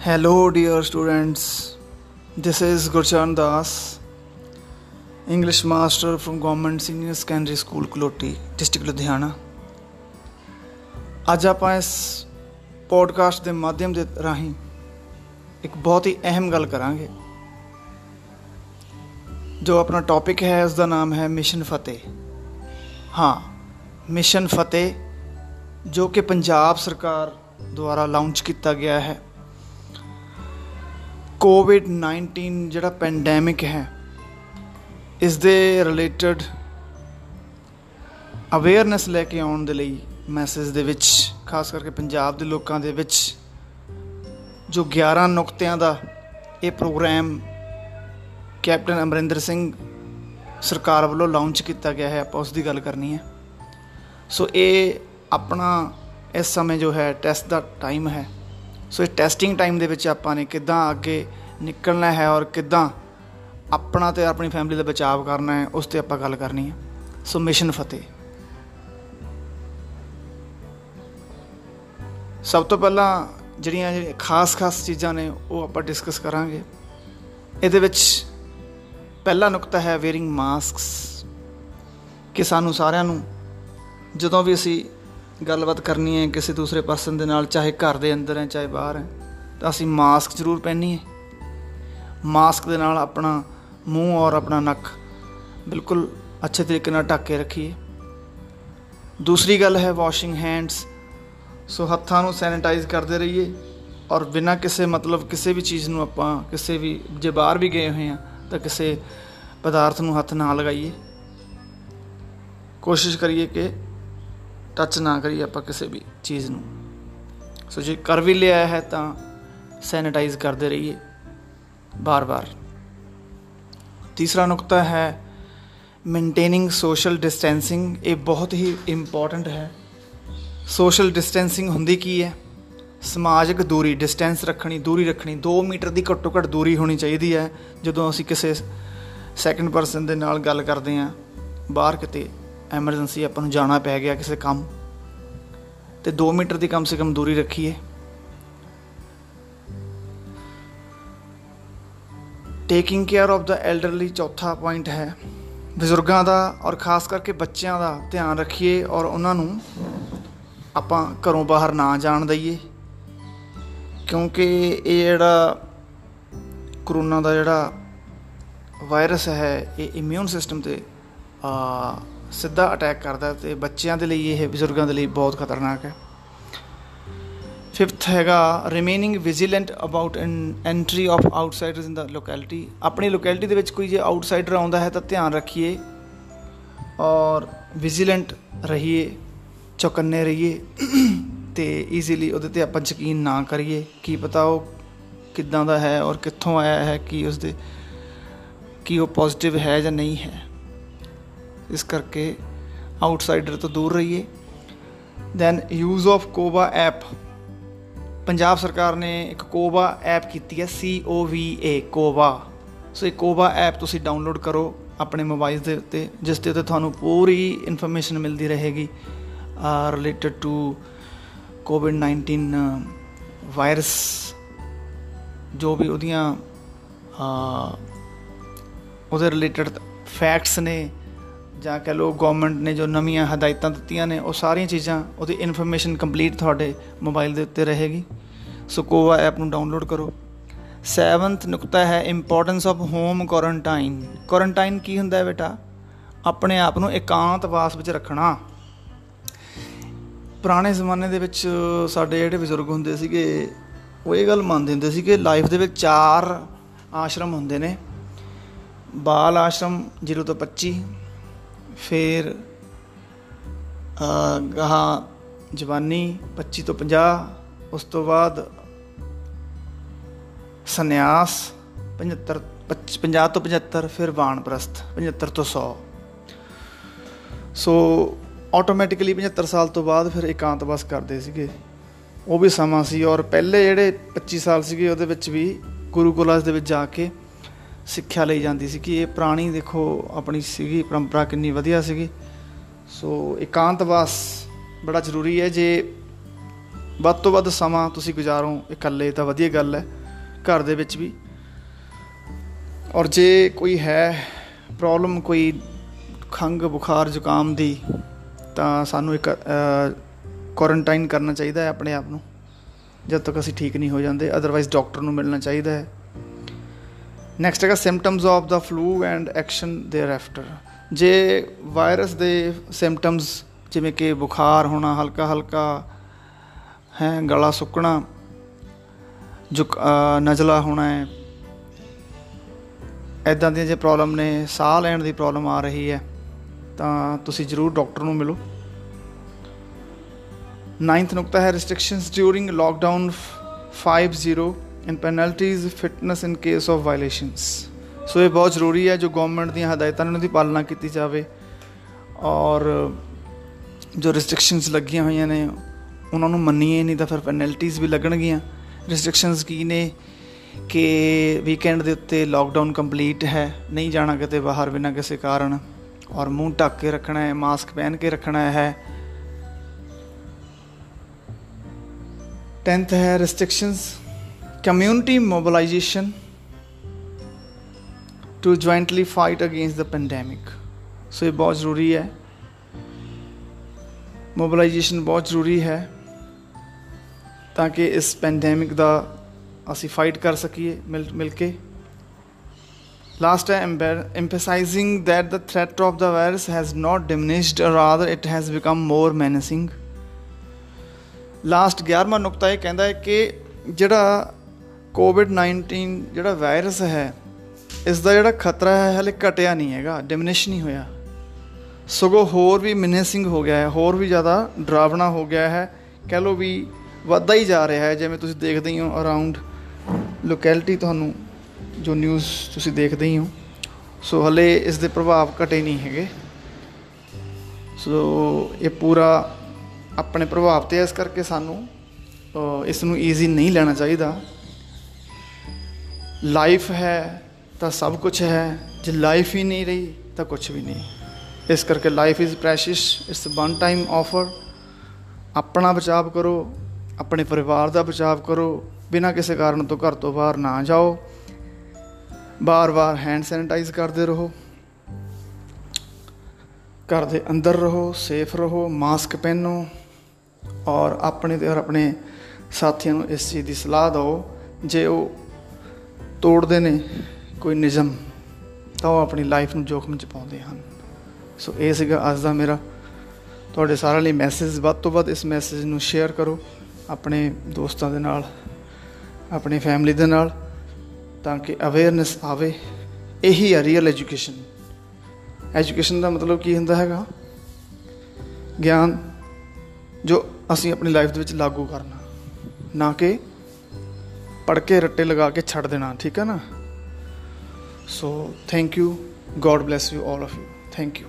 Hello, dear students. This is Gurchan Das, English master from Government Senior Secondary School, Kuloti, District Ludhiana ਅੱਜ ਆਪਾਂ ਇਸ podcast ਦੇ ਮਾਧਿਅਮ ਦੇ ਰਾਹੀਂ ਇੱਕ ਬਹੁਤ ਹੀ ਅਹਿਮ ਗੱਲ ਕਰਾਂਗੇ ਜੋ ਆਪਣਾ ਟੌਪਿਕ ਹੈ ਉਸ ਦਾ ਨਾਮ ਹੈ ਮਿਸ਼ਨ ਫਤਿਹ ਹਾਂ ਮਿਸ਼ਨ ਫਤਿਹ ਜੋ ਕਿ ਪੰਜਾਬ ਸਰਕਾਰ ਦੁਆਰਾ ਲਾਂਚ ਕੀਤਾ ਗਿਆ ਹੈ ਕੋਵਿਡ 19 ਜਿਹੜਾ ਪੈਂਡੈਮਿਕ ਹੈ, ਇਸ ਦੇ ਰਿਲੇਟਡ ਅਵੇਅਰਨੈਸ ਲੈ ਕੇ ਆਉਣ ਦੇ ਲਈ ਮੈਸੇਜ ਦੇ ਵਿੱਚ, ਖਾਸ ਕਰਕੇ ਪੰਜਾਬ ਦੇ ਲੋਕਾਂ ਦੇ ਵਿੱਚ, ਜੋ 11 ਨੁਕਤਿਆਂ ਦਾ ਇਹ ਪ੍ਰੋਗਰਾਮ ਕੈਪਟਨ ਅਮਰਿੰਦਰ ਸਿੰਘ ਸਰਕਾਰ ਵੱਲੋਂ ਲਾਂਚ ਕੀਤਾ ਗਿਆ ਹੈ, ਆਪਾਂ ਉਸ ਦੀ ਗੱਲ ਕਰਨੀ ਹੈ। ਸੋ ਇਹ ਆਪਣਾ ਇਸ ਸਮੇਂ ਜੋ ਹੈ ਟੈਸਟ ਦਾ ਟਾਈਮ ਹੈ। ਸੋ ਇਸ ਟੈਸਟਿੰਗ ਟਾਈਮ ਦੇ ਵਿੱਚ ਆਪਾਂ ਨੇ ਕਿੱਦਾਂ ਅੱਗੇ ਨਿਕਲਣਾ ਹੈ ਔਰ ਕਿੱਦਾਂ ਆਪਣਾ ਤੇ ਆਪਣੀ ਫੈਮਿਲੀ ਦਾ ਬਚਾਅ ਕਰਨਾ ਹੈ, ਉਸ ਤੇ ਆਪਾਂ ਗੱਲ ਕਰਨੀ ਹੈ। ਸੋ ਮਿਸ਼ਨ ਫਤਿਹ। ਸਭ ਤੋਂ ਪਹਿਲਾਂ ਜਿਹੜੀਆਂ ਜਿਹੜੀਆਂ ਖਾਸ-ਖਾਸ ਚੀਜ਼ਾਂ ਨੇ, ਉਹ ਆਪਾਂ ਡਿਸਕਸ ਕਰਾਂਗੇ। ਇਹਦੇ ਵਿੱਚ ਪਹਿਲਾ ਨੁਕਤਾ ਹੈ ਵੇਅਰਿੰਗ ਮਾਸਕਸ ਕਿ ਸਾਨੂੰ ਸਾਰਿਆਂ ਨੂੰ ਜਦੋਂ ਵੀ ਅਸੀਂ ਗੱਲਬਾਤ ਕਰਨੀ ਹੈ ਕਿਸੇ ਦੂਸਰੇ ਪਰਸਨ ਦੇ ਨਾਲ, ਚਾਹੇ ਘਰ ਦੇ ਅੰਦਰ ਹੈ, ਚਾਹੇ ਬਾਹਰ ਹੈ, ਤਾਂ ਅਸੀਂ ਮਾਸਕ ਜ਼ਰੂਰ ਪਹਿਨੀਏ ਮਾਸਕ ਦੇ ਨਾਲ ਆਪਣਾ ਮੂੰਹ ਔਰ ਆਪਣਾ ਨੱਕ ਬਿਲਕੁਲ ਅੱਛੇ ਤਰੀਕੇ ਨਾਲ ਢੱਕ ਕੇ ਰੱਖੀਏ। ਦੂਸਰੀ ਗੱਲ ਹੈ ਵਾਸ਼ਿੰਗ ਹੈਂਡਸ ਸੋ ਹੱਥਾਂ ਨੂੰ ਸੈਨੀਟਾਈਜ਼ ਕਰਦੇ ਰਹੀਏ ਔਰ ਬਿਨਾਂ ਕਿਸੇ ਮਤਲਬ ਕਿਸੇ ਵੀ ਚੀਜ਼ ਨੂੰ ਆਪਾਂ ਕਿਸੇ ਵੀ, ਜੇ ਬਾਹਰ ਵੀ ਗਏ ਹੋਏ ਆ ਤਾਂ ਕਿਸੇ ਪਦਾਰਥ ਨੂੰ ਹੱਥ ਨਾ ਲਗਾਈਏ। ਕੋਸ਼ਿਸ਼ ਕਰੀਏ ਕਿ ਟੱਚ ਨਾ ਕਰੀਏ ਆਪਾਂ ਕਿਸੇ ਵੀ ਚੀਜ਼ ਨੂੰ। ਸੋ ਜੇ ਕਰ ਵੀ ਲਿਆ ਹੈ ਤਾਂ ਸੈਨੀਟਾਈਜ਼ ਕਰਦੇ ਰਹੀਏ, ਬਾਰ-ਬਾਰ। ਤੀਸਰਾ ਨੁਕਤਾ ਹੈ ਮੇਨਟੇਨਿੰਗ ਸੋਸ਼ਲ ਡਿਸਟੈਂਸਿੰਗ ਇਹ ਬਹੁਤ ਹੀ ਇੰਪੋਰਟੈਂਟ ਹੈ। ਸੋਸ਼ਲ ਡਿਸਟੈਂਸਿੰਗ ਹੁੰਦੀ ਕੀ ਹੈ? ਸਮਾਜਿਕ ਦੂਰੀ ਡਿਸਟੈਂਸ ਰੱਖਣੀ, ਦੂਰੀ ਰੱਖਣੀ 2 ਮੀਟਰ ਦੀ ਘੱਟੋ ਘੱਟ ਦੂਰੀ ਹੋਣੀ ਚਾਹੀਦੀ ਹੈ। ਜਦੋਂ ਅਸੀਂ ਕਿਸੇ ਸੈਕੰਡ ਪਰਸਨ ਦੇ ਨਾਲ ਗੱਲ ਕਰਦੇ ਹਾਂ, ਬਾਹਰ ਕਿਤੇ ਐਮਰਜੈਂਸੀ ਆਪਾਂ ਨੂੰ ਜਾਣਾ ਪੈ ਗਿਆ ਕਿਸੇ ਕੰਮ। ਤੇ 2 ਮੀਟਰ ਦੀ ਕਮ ਸੇ ਕਮ ਦੂਰੀ ਰੱਖੀਏ। Taking care of the elderly ਚੌਥਾ ਪੁਆਇੰਟ ਹੈ। ਬਜ਼ੁਰਗਾਂ ਦਾ ਔਰ ਖਾਸ ਕਰਕੇ ਬੱਚਿਆਂ ਦਾ ਧਿਆਨ ਰੱਖੀਏ ਔਰ ਉਹਨਾਂ ਨੂੰ ਆਪਾਂ ਘਰੋਂ ਬਾਹਰ ਨਾ ਜਾਣ ਦਈਏ। ਕਿਉਂਕਿ ਇਹ ਜਿਹੜਾ ਕਰੋਨਾ ਦਾ ਜਿਹੜਾ ਵਾਇਰਸ ਹੈ, ਇਹ ਇਮਿਊਨ ਸਿਸਟਮ ਤੇ ਆ ਸਿੱਧਾ ਅਟੈਕ ਕਰਦਾ ਤੇ ਬੱਚਿਆਂ ਦੇ ਲਈ ਇਹ ਬਜ਼ੁਰਗਾਂ ਦੇ ਲਈ ਬਹੁਤ ਖਤਰਨਾਕ ਹੈ। ਫਿਫਥ ਹੈਗਾ remaining vigilant about entry of outsiders in the locality ਆਪਣੀ ਲੋਕੈਲਿਟੀ ਦੇ ਵਿੱਚ ਕੋਈ ਜੇ ਆਊਟਸਾਈਡਰ ਆਉਂਦਾ ਹੈ ਤਾਂ ਧਿਆਨ ਰੱਖੀਏ ਔਰ ਵਿਜੀਲੈਂਟ ਰਹੀਏ, ਚੌਕੰਨੇ ਰਹੀਏ ਤੇ ਈਜ਼ੀਲੀ ਉਹਦੇ ਤੇ ਆਪਾਂ ਯਕੀਨ ਨਾ ਕਰੀਏ ਕੀ ਪਤਾ ਉਹ ਕਿੱਦਾਂ ਦਾ ਹੈ ਔਰ ਕਿੱਥੋਂ ਆਇਆ ਹੈ, ਕੀ ਉਸ ਦੇ ਕੀ ਉਹ ਪੋਜ਼ਿਟਿਵ ਹੈ ਜਾਂ ਨਹੀਂ ਹੈ। ਇਸ ਕਰਕੇ ਆਊਟਸਾਈਡਰ ਤੋਂ ਦੂਰ ਰਹੀਏ। ਦੈਨ ਯੂਜ਼ ਆਫ ਕੋਬਾ ਐਪ ਪੰਜਾਬ ਸਰਕਾਰ ਨੇ ਇੱਕ ਕੋਬਾ ਐਪ ਕੀਤੀ ਹੈ, C O V A ਕੋਬਾ ਸੋ ਇਹ ਕੋਬਾ ਐਪ ਤੁਸੀਂ ਡਾਊਨਲੋਡ ਕਰੋ ਆਪਣੇ ਮੋਬਾਈਲ ਦੇ ਉੱਤੇ, ਜਿਸ ਦੇ ਉੱਤੇ ਤੁਹਾਨੂੰ ਪੂਰੀ ਇਨਫੋਰਮੇਸ਼ਨ ਮਿਲਦੀ ਰਹੇਗੀ ਰਿਲੇਟਡ ਟੂ ਕੋਵਿਡ 19 ਵਾਇਰਸ ਜੋ ਵੀ ਉਹਦੀਆਂ ਉਹਦੇ ਰਿਲੇਟਡ ਫੈਕਟਸ ਨੇ ਜਾਂ ਕਹ ਲੋ ਗਵਰਨਮੈਂਟ ਨੇ ਜੋ ਨਵੀਆਂ ਹਦਾਇਤਾਂ ਦਿੱਤੀਆਂ ਨੇ, ਉਹ ਸਾਰੀਆਂ ਚੀਜ਼ਾਂ, ਉਹਦੀ ਇਨਫੋਰਮੇਸ਼ਨ ਕੰਪਲੀਟ ਤੁਹਾਡੇ ਮੋਬਾਈਲ ਦੇ ਉੱਤੇ ਰਹੇਗੀ। ਸੋ ਕੋਵਾ ਐਪ ਨੂੰ ਡਾਊਨਲੋਡ ਕਰੋ। 7th ਨੁਕਤਾ ਹੈ importance of home quarantine quarantine ਕੀ ਹੁੰਦਾ ਹੈ ਬੇਟਾ? ਆਪਣੇ ਆਪ ਨੂੰ ਇਕਾਂਤਵਾਸ ਵਿੱਚ ਰੱਖਣਾ। ਪੁਰਾਣੇ ਜ਼ਮਾਨੇ ਦੇ ਵਿੱਚ ਸਾਡੇ ਜਿਹੜੇ ਬਜ਼ੁਰਗ ਹੁੰਦੇ ਸੀਗੇ, ਉਹ ਇਹ ਗੱਲ ਮੰਨਦੇ ਹੁੰਦੇ ਸੀ ਕਿ ਲਾਈਫ ਦੇ ਵਿੱਚ ਚਾਰ ਆਸ਼ਰਮ ਹੁੰਦੇ ਨੇ। ਬਾਲ ਆਸ਼ਰਮ 0 ਤੋਂ 25 ਫਿਰ ਗਾਹਾਂ ਜਵਾਨੀ 25 ਤੋਂ 50 ਉਸ ਤੋਂ ਬਾਅਦ ਸੰਨਿਆਸ 75 50 ਤੋਂ 75 ਫਿਰ ਵਾਨਪ੍ਰਸਥ 75 ਤੋਂ 100 ਸੋ ਆਟੋਮੈਟਿਕਲੀ 75 ਸਾਲ ਤੋਂ ਬਾਅਦ ਫਿਰ ਇਕਾਂਤਵਾਸ ਕਰਦੇ ਸੀਗੇ। ਉਹ ਵੀ ਸਮਾਂ ਸੀ ਔਰ ਪਹਿਲੇ ਜਿਹੜੇ 25 ਸਾਲ ਸੀਗੇ, ਉਹਦੇ ਵਿੱਚ ਵੀ ਗੁਰੂਕੁਲਾਸ ਦੇ ਵਿੱਚ ਜਾ ਕੇ ਸਿੱਖਿਆ ਲਈ ਜਾਂਦੀ ਸੀ ਕਿ ਇਹ ਪੁਰਾਣੀ ਦੇਖੋ ਆਪਣੀ ਸੀਗੀ, ਪਰੰਪਰਾ ਕਿੰਨੀ ਵਧੀਆ ਸੀਗੀ। ਸੋ ਇਕਾਂਤਵਾਸ ਬੜਾ ਜ਼ਰੂਰੀ ਹੈ। ਜੇ ਵੱਧ ਤੋਂ ਵੱਧ ਸਮਾਂ ਤੁਸੀਂ ਗੁਜ਼ਾਰੋ ਇਕੱਲੇ ਤਾਂ ਵਧੀਆ ਗੱਲ ਹੈ, ਘਰ ਦੇ ਵਿੱਚ ਵੀ। ਔਰ ਜੇ ਕੋਈ ਹੈ ਪ੍ਰੋਬਲਮ ਕੋਈ ਖੰਗ ਬੁਖਾਰ, ਜ਼ੁਕਾਮ ਦੀ, ਤਾਂ ਸਾਨੂੰ ਇੱਕ ਕੁਆਰੰਟਾਈਨ ਕਰਨਾ ਚਾਹੀਦਾ ਹੈ ਆਪਣੇ ਆਪ ਨੂੰ। ਜਦ ਤੱਕ ਅਸੀਂ ਠੀਕ ਨਹੀਂ ਹੋ ਜਾਂਦੇ ਅਦਰਵਾਈਜ਼ ਡਾਕਟਰ ਨੂੰ ਮਿਲਣਾ ਚਾਹੀਦਾ ਹੈ। ਨੈਕਸਟ ਹੈਗਾ symptoms of the flu and action there after ਜੇ ਵਾਇਰਸ ਦੇ ਸਿੰਪਟਮਸ ਜਿਵੇਂ ਕਿ ਬੁਖਾਰ ਹੋਣਾ ਹਲਕਾ ਹਲਕਾ ਹੈ ਗਲਾ ਸੁੱਕਣਾ ਜੁਕ ਨਜ਼ਲਾ ਹੋਣਾ ਹੈ ਐਦਾਂ ਦੀਆਂ ਜੇ ਪ੍ਰੋਬਲਮ ਨੇ ਸਾਹ ਲੈਣ ਦੀ ਪ੍ਰੋਬਲਮ ਆ ਰਹੀ ਹੈ ਤਾਂ ਤੁਸੀਂ ਜ਼ਰੂਰ ਡਾਕਟਰ ਨੂੰ ਮਿਲੋ ਨਾਈਨਥ ਨੁਕਤਾ ਹੈ restrictions during lockdown 50 and penalties fitness in case of violations so ਇਹ ਬਹੁਤ ਜ਼ਰੂਰੀ ਹੈ ਜੋ ਗਵਰਨਮੈਂਟ ਦੀਆਂ ਹਦਾਇਤਾਂ ਨੇ, ਉਹਨਾਂ ਦੀ ਪਾਲਣਾ ਕੀਤੀ ਜਾਵੇ। ਔਰ ਜੋ ਰੈਸਟ੍ਰਿਕਸ਼ਨਸ ਲੱਗੀਆਂ ਹੋਈਆਂ ਨੇ, ਉਹਨਾਂ ਨੂੰ ਮੰਨੀਏ ਨਹੀਂ ਤਾਂ ਫਿਰ ਪੈਨਲਟੀਜ਼ ਵੀ ਲੱਗਣਗੀਆਂ। ਰੈਸਟ੍ਰਿਕਸ਼ਨਸ ਕੀ ਨੇ? ਕਿ ਵੀਕਐਂਡ ਦੇ ਉੱਤੇ ਲਾਕਡਾਊਨ ਕੰਪਲੀਟ ਹੈ, ਨਹੀਂ ਜਾਣਾ ਕਿਤੇ ਬਾਹਰ ਬਿਨਾਂ ਕਿਸੇ ਕਾਰਨ। ਔਰ ਮੂੰਹ ਢੱਕ ਕੇ ਰੱਖਣਾ ਹੈ ਮਾਸਕ ਪਹਿਨ ਕੇ ਰੱਖਣਾ ਹੈ। 10th ਹੈ restrictions community mobilisation to jointly fight against the pandemic so ਇਹ ਬਹੁਤ ਜ਼ਰੂਰੀ ਹੈ ਮੋਬਿਲਾਈਜੇਸ਼ਨ ਬਹੁਤ ਜ਼ਰੂਰੀ ਹੈ ਤਾਂ ਕਿ ਇਸ ਪੈਂਡੈਮਿਕ ਦਾ ਅਸੀਂ ਫਾਈਟ ਕਰ ਸਕੀਏ ਮਿਲ ਮਿਲ ਕੇ ਲਾਸਟ ਹੈ emphasizing that the threat of the virus has not diminished, rather it has become more menacing. Last 11ਵਾਂ ਨੁਕਤਾ ਇਹ ਕਹਿੰਦਾ ਹੈ ਕਿ ਜਿਹੜਾ ਕੋਵਿਡ-19 ਜਿਹੜਾ ਵਾਇਰਸ ਹੈ ਇਸ ਦਾ ਜਿਹੜਾ ਖਤਰਾ ਹੈ, ਹਲੇ ਘਟਿਆ ਨਹੀਂ ਹੈਗਾ ਡਿਮਿਨਿਸ਼ ਨਹੀਂ ਹੋਇਆ। ਸਗੋਂ ਹੋਰ ਵੀ ਮਿਨੇਸਿੰਗ ਹੋ ਗਿਆ ਹੈ, ਹੋਰ ਵੀ ਜ਼ਿਆਦਾ ਡਰਾਵਣਾ ਹੋ ਗਿਆ ਹੈ, ਕਹਿ ਲੋ ਵੀ ਵੱਧਦਾ ਹੀ ਜਾ ਰਿਹਾ ਹੈ, ਜਿਵੇਂ ਤੁਸੀਂ ਦੇਖਦੇ ਹੀ ਹੋ ਅਰਾਊਂਡ ਲੋਕੈਲਿਟੀ ਤੁਹਾਨੂੰ ਜੋ ਨਿਊਜ਼ ਤੁਸੀਂ ਦੇਖਦੇ ਹੀ ਹੋ। ਸੋ ਹਲੇ ਇਸ ਦੇ ਪ੍ਰਭਾਵ ਘਟੇ ਨਹੀਂ ਹੈਗੇ। ਸੋ ਇਹ ਪੂਰਾ ਆਪਣੇ ਪ੍ਰਭਾਵ ਤੇ ਇਸ ਕਰਕੇ ਸਾਨੂੰ ਇਸ ਨੂੰ ਈਜ਼ੀ ਨਹੀਂ ਲੈਣਾ ਚਾਹੀਦਾ। ਲਾਈਫ ਹੈ ਤਾਂ ਸਭ ਕੁਝ ਹੈ। ਜੇ ਲਾਈਫ ਹੀ ਨਹੀਂ ਰਹੀ, ਤਾਂ ਕੁਝ ਵੀ ਨਹੀਂ। ਇਸ ਕਰਕੇ life is precious it's one time offer ਆਪਣਾ ਬਚਾਅ ਕਰੋ, ਆਪਣੇ ਪਰਿਵਾਰ ਦਾ ਬਚਾਅ ਕਰੋ। ਬਿਨਾਂ ਕਿਸੇ ਕਾਰਨ ਤੋਂ ਘਰ ਤੋਂ ਬਾਹਰ ਨਾ ਜਾਓ। ਬਾਰ-ਬਾਰ ਹੈਂਡ ਸੈਨੀਟਾਈਜ਼ ਕਰਦੇ ਰਹੋ। ਘਰ ਦੇ ਅੰਦਰ ਰਹੋ ਸੇਫ ਰਹੋ ਮਾਸਕ ਪਹਿਨੋ। ਔਰ ਆਪਣੇ ਤੇ ਔਰ ਆਪਣੇ ਸਾਥੀਆਂ ਨੂੰ ਇਸ ਚੀਜ਼ ਦੀ ਸਲਾਹ ਦਿਓ। ਜੇ ਉਹ ਤੋੜਦੇ ਨੇ, ਕੋਈ ਨਿਯਮ, ਤਾਂ ਉਹ ਆਪਣੀ ਲਾਈਫ ਨੂੰ ਜੋਖਮ 'ਚ ਪਾਉਂਦੇ ਹਨ। ਸੋ ਇਹ ਸੀਗਾ ਅੱਜ ਦਾ ਮੇਰਾ ਤੁਹਾਡੇ ਸਾਰਿਆਂ ਲਈ ਮੈਸੇਜ ਵੱਧ ਤੋਂ ਵੱਧ ਇਸ ਮੈਸੇਜ ਨੂੰ ਸ਼ੇਅਰ ਕਰੋ ਆਪਣੇ ਦੋਸਤਾਂ ਦੇ ਨਾਲ, ਆਪਣੀ ਫੈਮਿਲੀ ਦੇ ਨਾਲ, ਤਾਂ ਕਿ ਅਵੇਅਰਨੈਸ ਆਵੇ। ਇਹੀ ਹੈ ਰੀਅਲ ਐਜੂਕੇਸ਼ਨ ਐਜੂਕੇਸ਼ਨ ਦਾ ਮਤਲਬ ਕੀ ਹੁੰਦਾ ਹੈਗਾ? ਗਿਆਨ ਜੋ ਅਸੀਂ ਆਪਣੀ ਲਾਈਫ ਦੇ ਵਿੱਚ ਲਾਗੂ ਕਰਨਾ। ਨਾ ਕਿ ਪੜ ਕੇ ਰੱਟੇ ਲਗਾ ਕੇ ਛੱਡ ਦੇਣਾ, ਠੀਕ ਹੈ ਨਾ? So thank you God bless you all of you thank you